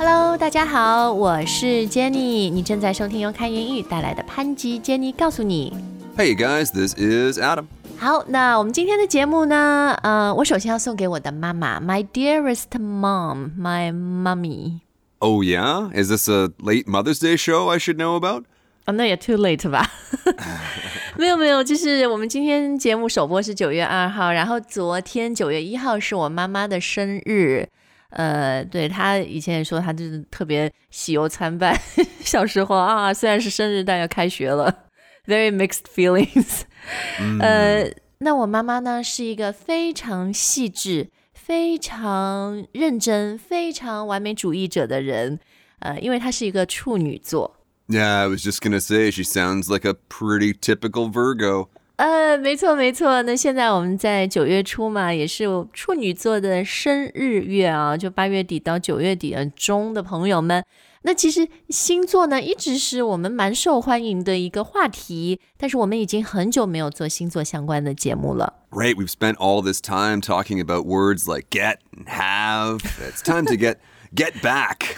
Hello，大家好，我是 Jenny，你正在收听由开言语带来的潘吉 Jenny 告诉你。 Hey guys, this is Adam. 好，那我们今天的节目呢，呃，我首先要送给我的妈妈，My dearest mom，my mummy。 Oh yeah? Is this a late Mother's Day show I should know about? 哦，那也 too late 吧？没有没有，就是我们今天节目首播是九月二号，然后昨天九月一号是我妈妈的生日。 呃，对他以前也说他就是特别喜忧参半，小时候啊，虽然是生日，但要开学了，very mixed feelings。呃，那我妈妈呢是一个非常细致、非常认真、非常完美主义者的人。呃，因为她是一个处女座。Yeah, I was just gonna say she sounds like a pretty typical Virgo. 呃，没错没错。那现在我们在九月初嘛，也是处女座的生日月啊，就八月底到九月底的中的朋友们。那其实星座呢，一直是我们蛮受欢迎的一个话题，但是我们已经很久没有做星座相关的节目了。Right, we've spent all this time talking about words like get and have. It's time to get get back.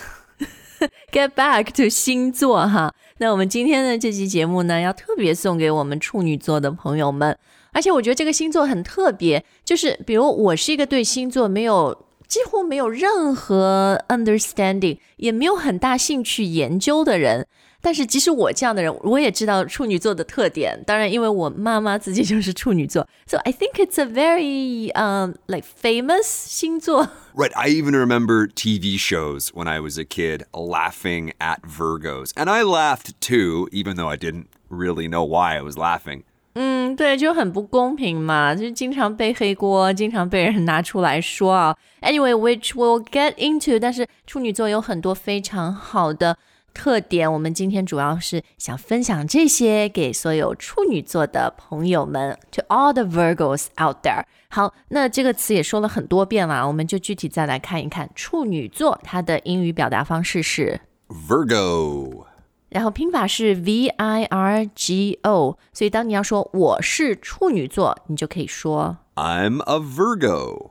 Get back to 星座哈。那我们今天的这期节目呢，要特别送给我们处女座的朋友们。而且我觉得这个星座很特别，就是比如我是一个对星座没有几乎没有任何 understanding，也没有很大兴趣研究的人。但是即使我这样的人，我也知道处女座的特点。当然，因为我妈妈自己就是处女座，so I think it's a very um like famous 星座。 Right, I even remember TV shows when I was a kid laughing at Virgos. And I laughed too, even though I didn't really know why I was laughing. 嗯，对，就很不公平嘛，就是经常背黑锅，经常被人拿出来说啊。Anyway，which we'll get into，但是处女座有很多非常好的 特点，我们今天主要是想分享这些给所有处女座的朋友们，to all the Virgos out there。好，那这个词也说了很多遍了，我们就具体再来看一看处女座它的英语表达方式是。 Virgo. 然后拼法是 V I R G O，所以当你要说我是处女座，你就可以说。 I'm a Virgo.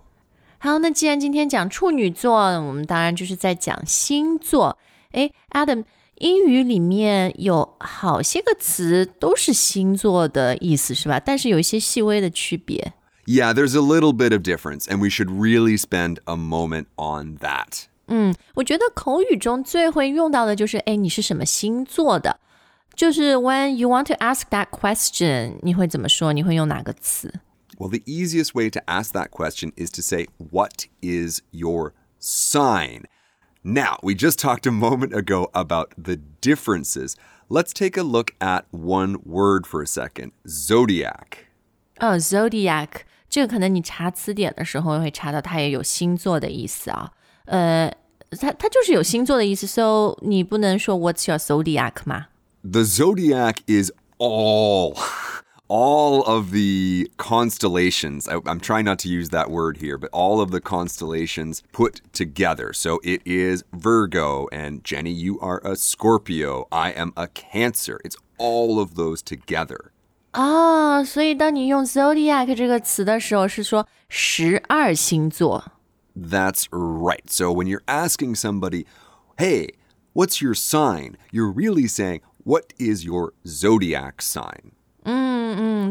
好，那既然今天讲处女座，我们当然就是在讲星座。 诶 a d a m 英语里面有好些个词都是星座的意思，是吧？但是有一些细微的区别。 Yeah, there's a little bit of difference, and we should really spend a moment on that. 嗯，我觉得口语中最会用到的就是，哎，你是什么星座的？就是 when you want to ask that question，你会怎么说？你会用哪个词？ Well, the easiest way to ask that question is to say, What is your sign? Now, we just talked a moment ago about the differences. Let's take a look at one word for a second zodiac. 哦，zodiac 这个可能你查词典的时候会查到，它也有星座的意思啊。呃，它它就是有星座的意思，so 你不能说 What's your zodiac 吗？ The zodiac is all. All of the constellations, I, I'm trying not to use that word here, but all of the constellations put together. So it is Virgo, and Jenny, you are a Scorpio. I am a Cancer. It's all of those together. 啊，所以当你用 zodiac 这个词的时候，是说十二星座。 That's right. So when you're asking somebody, hey, what's your sign? You're really saying, what is your zodiac sign? 嗯，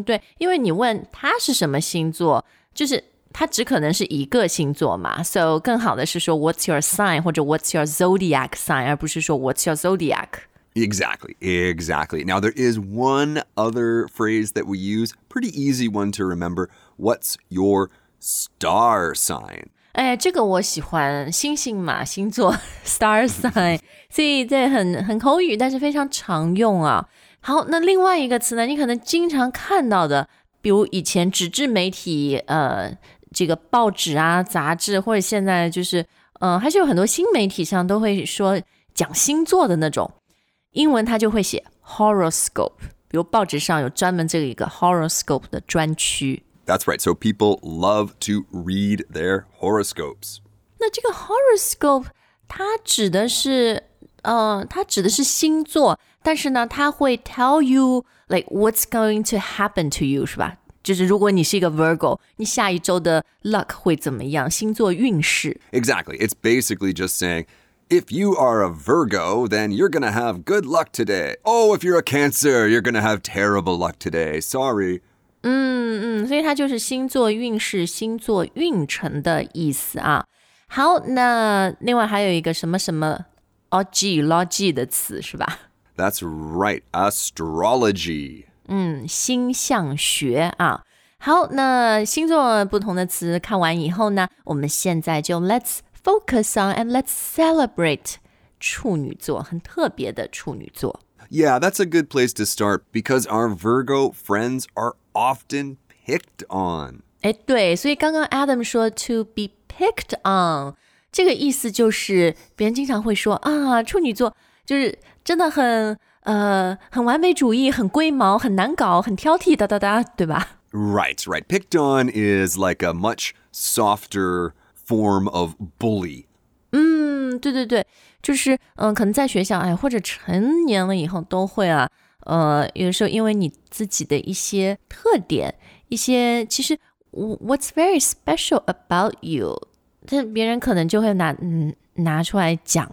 对，因为你问他是什么星座，就是他只可能是一个星座嘛，so 更好的是说 What's your sign 或者 What's your zodiac sign，而不是说 What's your zodiac。 Exactly, exactly. Now, there is one other phrase that we use, pretty easy one to remember. What's your star sign? 哎，这个我喜欢，星星嘛，星座 star sign，所以这很很口语，但是非常常用啊。 好，那另外一个词呢，你可能经常看到的，比如以前纸质媒体，呃，这个报纸啊、杂志，或者现在就是，呃，还是有很多新媒体上都会说讲星座的那种，英文它就会写 horoscope，比如报纸上有专门这个一个 horoscope 的专区。That's right. So people love to read their horoscopes. 那这个 horoscope 它指的是，呃，它指的是星座，但是呢，它会 tell you like what's going to happen to you，是吧？就是如果你是一个 Virgo，你下一周的 luck 会怎么样？星座运势。 Exactly. It's basically just saying, If you are a Virgo, then you're going to have good luck today. Oh, if you're a Cancer, you're going to have terrible luck today. Sorry. 嗯，所以它就是星座运势、星座运程的意思啊。好，那另外还有一个什么什么 logy logy 的词是吧？ That's right. Astrology. 嗯，星象学啊。好，那星座不同的词看完以后呢，我们现在就 Let's focus on and let's celebrate 处女座，很特别的处女座。 Yeah, that's a good place to start because our Virgo friends are often picked on. 哎，对，所以刚刚 Adam 说 to be picked on，这个意思就是别人经常会说啊，处女座就是 真的很呃很完美主义，很龟毛，很难搞，很挑剔，哒哒哒，对吧？Right, right. Picked on is like a much softer form of bully. 嗯，对对对，就是嗯、呃可能在学校哎，或者成年了以后都会啊，呃，有的时候因为你自己的一些特点，一些其实 what's very special about you，但别人可能就会拿嗯拿出来讲，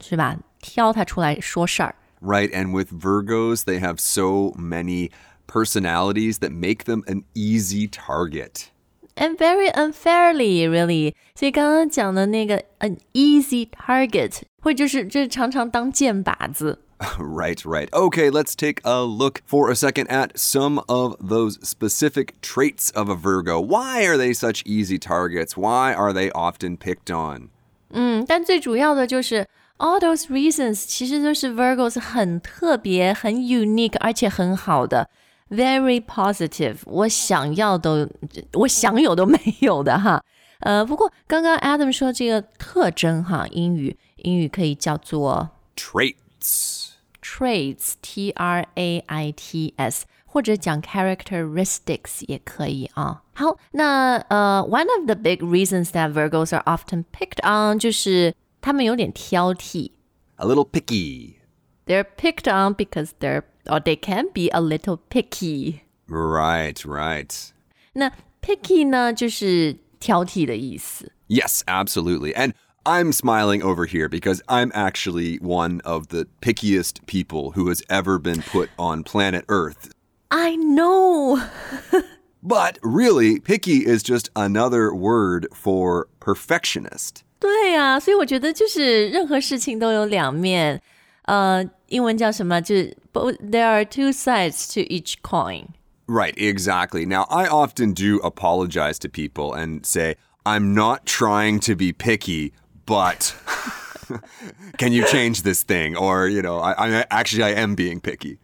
是吧？挑他出来说事儿。 Right, and with Virgos, they have so many personalities that make them an easy target. And very unfairly, really。所以刚刚讲的那个 an easy target，会就是就是常常当箭靶子。 Right, right. Okay, let's take a look for a second at some of those specific traits of a Virgo. Why are they such easy targets? Why are they often picked on? 嗯，但最主要的就是 all those reasons，其实都是 Virgos 很特别、很 unique，而且很好的，very positive。我想要都，我想有都没有的哈。呃，不过刚刚 Adam 说这个特征哈，英语英语可以叫做 Traits. traits，t r a i t s，或者讲 characteristics 也可以啊。好，那呃，one of the big reasons that Virgos are often picked on 就是 他们有点挑剔。 A little picky. They're picked on because they're or they can be a little picky。 Right, right. 那 picky 呢，就是挑剔的意思。 Yes, absolutely. And I'm smiling over here because I'm actually one of the pickiest people who has ever been put on planet Earth. I know， But really, picky is just another word for perfectionist. 对呀、所以我觉得就是任何事情都有两面。呃，英文叫什么？就是 both there are two sides to each coin。 Right, exactly. Now, I often do apologize to people and say, I'm not trying to be picky, but can you change this thing? Or, you know, I, I actually I am being picky.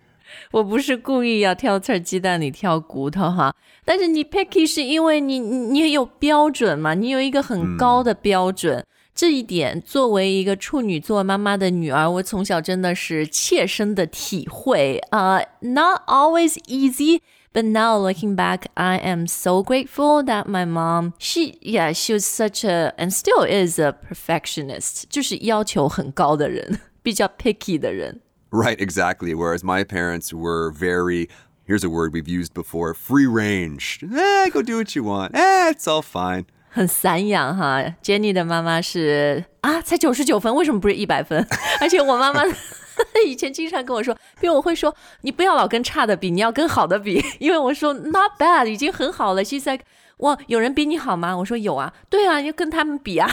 我不是故意要挑刺儿鸡蛋里挑骨头哈，但是你 picky 是因为你你你有标准嘛，你有一个很高的标准。这一点，作为一个处女座妈妈的女儿，我从小真的是切身的体会啊、n o t always easy。But now looking back, I am so grateful that my mom, she, yeah, she was such a, and still is a perfectionist，就是要求很高的人，比较 picky 的人。Right, exactly. Whereas my parents were very, here's a word we've used before, free range. Eh, go do what you want. Eh, it's all fine. 很散养哈。Jenny 的妈妈是啊，才九十九分，为什么不是一百分？而且我妈妈以前经常跟我说，因为我会说你不要老跟差的比，你要跟好的比，因为我说 not bad 已经很好了。She's like，哇，有人比你好吗？我说有啊，对啊，要跟他们比啊。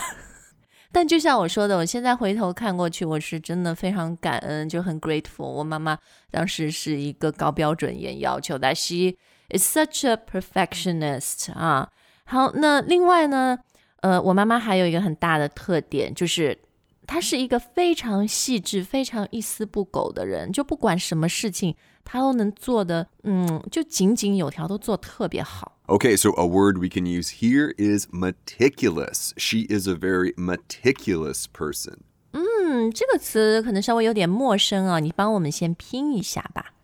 但就像我说的，我现在回头看过去，我是真的非常感恩，就很 grateful。我妈妈当时是一个高标准严要求的，she is such a perfectionist 啊。好，那另外呢，呃，我妈妈还有一个很大的特点，就是她是一个非常细致、非常一丝不苟的人，就不管什么事情，她都能做的，嗯，就井井有条，都做特别好。Okay, so a word we can use here is meticulous. She is a very meticulous person. 嗯，这个词可能稍微有点陌生啊，你帮我们先拼一下吧。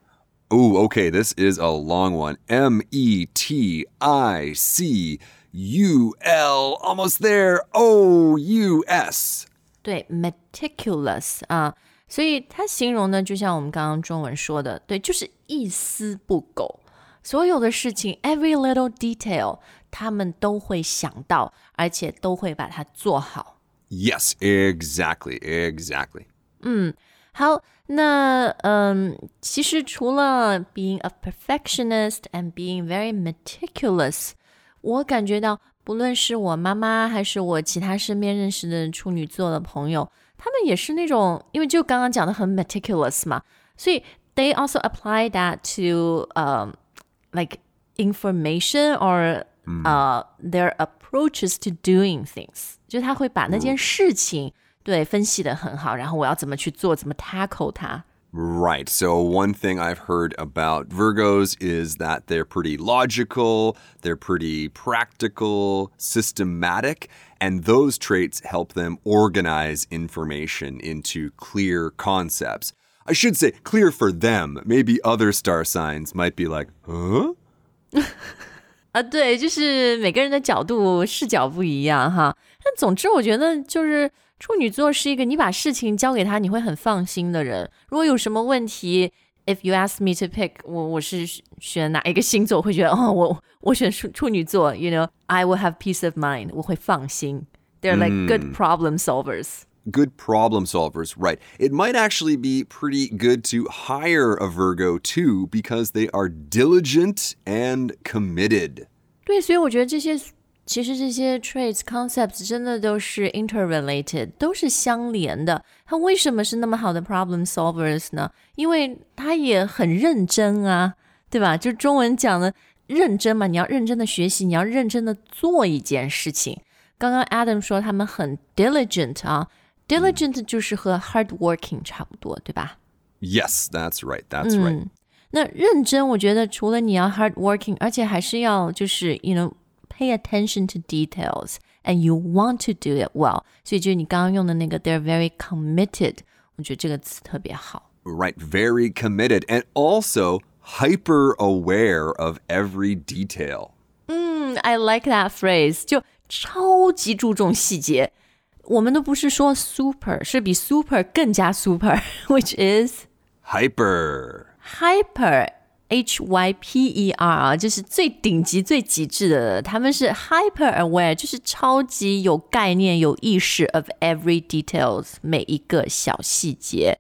Oh, okay, this is a long one. M E T I C U L. Almost there. O U S. 对，meticulous 啊，所以它形容呢，就像我们刚刚中文说的，对，就是一丝不苟， 所有的事情，every little detail，他们都会想到，而且都会把它做好。 Yes, exactly, exactly. 好，那嗯，其实除了 being a perfectionist and being very meticulous，我感觉到，不论是我妈妈还是我其他身边认识的处女座的朋友，他们也是那种，因为就刚刚讲的很 meticulous 嘛，所以 they also apply that to um like information or uh their approaches to doing things，就他会把那件事情。对，分析的很好，然后我要怎么去做，怎么 tackle 它。 Right. So, one thing I've heard about Virgos is that they're pretty logical, they're pretty practical, systematic, and those traits help them organize information into clear concepts. I should say clear for them. Maybe other star signs might be like, huh? 啊，对，就是每个人的角度视角不一样哈。但总之，我觉得就是处女座是一个你把事情交给他，你会很放心的人。如果有什么问题，if you ask me to pick，我我是选哪一个星座，我会觉得哦，我我选处处女座，you know，I will have peace of mind，我会放心。They're like good problem solvers。 Good problem solvers, right. It might actually be pretty good to hire a Virgo too because they are diligent and committed. 对，所以我觉得这些其实这些 traits concepts 真的都是 interrelated，都是相连的。他为什么是那么好的 problem solvers 呢？因为他也很认真啊，对吧？就中文讲的认真嘛，你要认真的学习，你要认真的做一件事情。刚刚 Adam 说他们很 diligent 啊 ，diligent 就是和 hardworking 差不多，对吧？ Yes, that's right. That's right. 那认真，我觉得除了你要 hardworking，而且还是要就是 you know pay attention to details and you want to do it well。所以就是你刚刚用的那个 they're very committed，我觉得这个词特别好。 Right. Very committed and also hyper aware of every detail. 嗯，I like that phrase，就超级注重细节。 我们都不是说 super，是比 super 更加 super，which is Hyper. hyper。H Y P E R 啊，就是最顶级、最极致的，他们是 hyper aware，就是超级有概念、有意识 of every details，每一个小细节。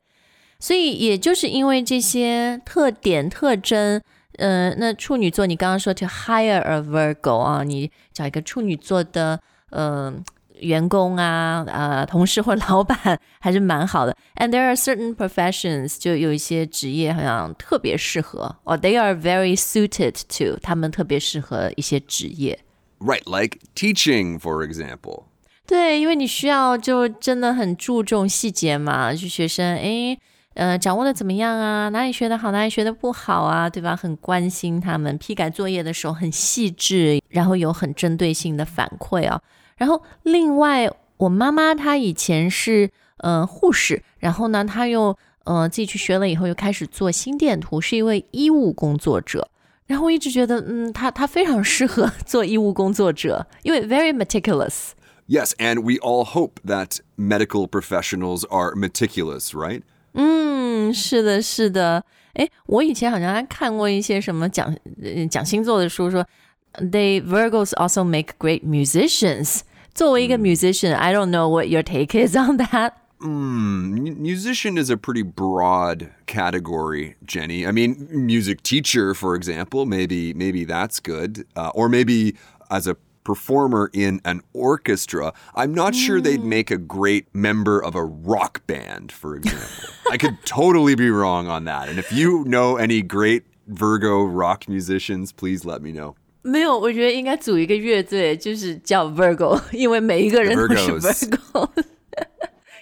所以也就是因为这些特点特征，呃，那处女座你刚刚说 to hire a Virgo 啊，你找一个处女座的，呃。 员工啊，呃，同事或老板还是蛮好的。And there are certain professions，就有一些职业好像特别适合，or they are very suited to，他们特别适合一些职业。 Right. Like teaching, for example. 对，因为你需要就真的很注重细节嘛，就学生诶，呃，掌握的怎么样啊？哪里学的好，哪里学的不好啊？对吧？很关心他们，批改作业的时候很细致，然后有很针对性的反馈啊。 然后另外，我妈妈她以前是呃护士，然后呢，她又呃自己去学了以后，又开始做心电图，是一位医务工作者。然后我一直觉得，嗯，她她非常适合做医务工作者，因为 very meticulous。 Yes, and we all hope that medical professionals are meticulous, right? 嗯，是的，是的。诶，我以前好像还看过一些什么讲呃讲星座的书说，they Virgos also make great musicians。 作为一个 musician，I don't know what your take is on that。 M- musician is a pretty broad category, Jenny. I mean, music teacher, for example, maybe maybe that's good, uh, or maybe as a performer in an orchestra. I'm not sure they'd make a great member of a rock band, for example. I could totally be wrong on that. And if you know any great Virgo rock musicians, please let me know. 没有，我觉得应该组一个乐队，就是叫 Virgo，因为每一个人都是 Virgo，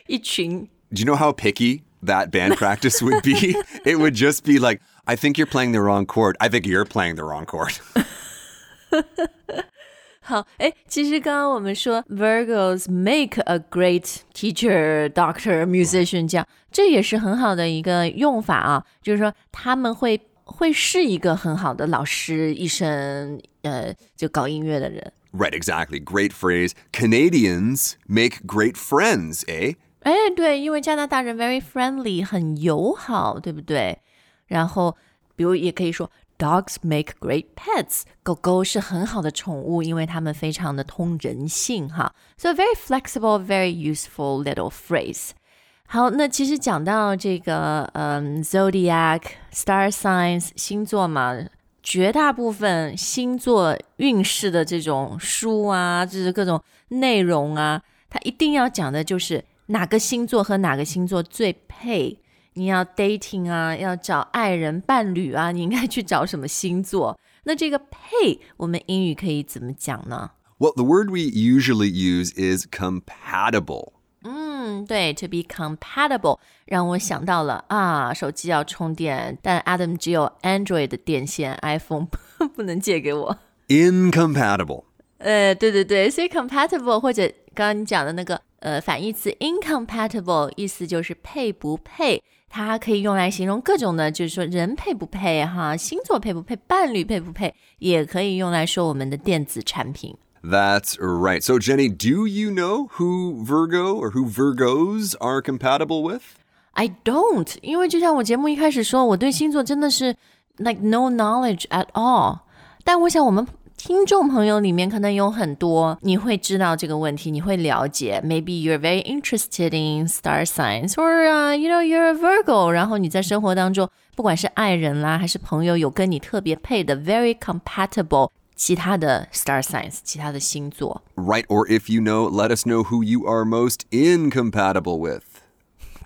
一群 Do you know how picky that band practice would be? it would just be like, I think you're playing the wrong chord. I think you're playing the wrong chord. 好，哎，其实刚刚我们说 Virgos make a great teacher, doctor, musician，这样这也是很好的一个用法啊，就是说他们会会是一个很好的老师、医生，呃，就搞音乐的人。 right, exactly. Great phrase. Canadians make great friends, eh? 哎，对，因为加拿大人 very friendly，很友好，对不对？然后，比如也可以说 Dogs make great pets. 狗狗是很好的宠物，因为它们非常的通人性哈。So very flexible, very useful little phrase. 好，那其实讲到这个，嗯，zodiac star signs 星座嘛，绝大部分星座运势的这种书啊，就是各种内容啊，它一定要讲的就是哪个星座和哪个星座最配。你要 dating 啊，要找爱人伴侣啊，你应该去找什么星座？那这个配，我们英语可以怎么讲呢？Well, the word we usually use is compatible. 嗯，对，to be compatible 让我想到了啊，手机要充电，但 Adam 只有 Android 的电线，iPhone 不能借给我。Incompatible。呃，对对对，所以 compatible 或者刚刚你讲的那个呃反义词 incompatible，意思就是配不配。它可以用来形容各种的，就是说人配不配哈，星座配不配，伴侣配不配，也可以用来说我们的电子产品。That's right. So Jenny, do you know who Virgo or who Virgos are compatible with? I don't，因为就像我节目一开始说，我对星座真的是 like no knowledge at all。但我想我们听众朋友里面可能有很多你会知道这个问题，你会了解。Maybe you're very interested in star signs, or uh, you know you're a Virgo。然后你在生活当中，不管是爱人啦还是朋友，有跟你特别配的，very compatible 其他的 star signs，其他的星座。Right, or if you know, let us know who you are most incompatible with.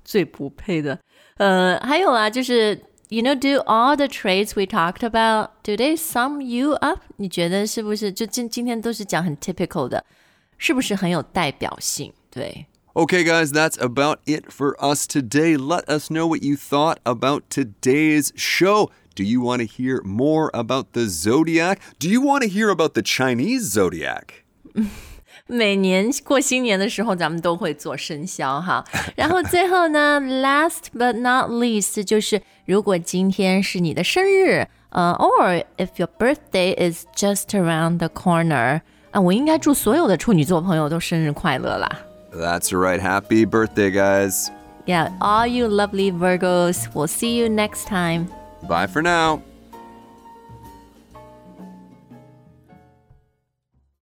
最不配的，呃，还有啊，就是 you know, do all the traits we talked about, do they sum you up？你觉得是不是？就今今天都是讲很 typical 的，是不是很有代表性？对。Okay, guys, that's about it for us today. Let us know what you thought about today's show. Do you want to hear more about the zodiac? Do you want to hear about the Chinese zodiac? 每年过新年的时候，咱们都会做生肖哈。然后最后呢，last but not least，就是如果今天是你的生日，呃，or if your birthday is just around the corner，啊，我应该祝所有的处女座朋友都生日快乐啦。That's right. Happy birthday, guys. Yeah, all you lovely Virgos. We'll see you next time. Bye for now.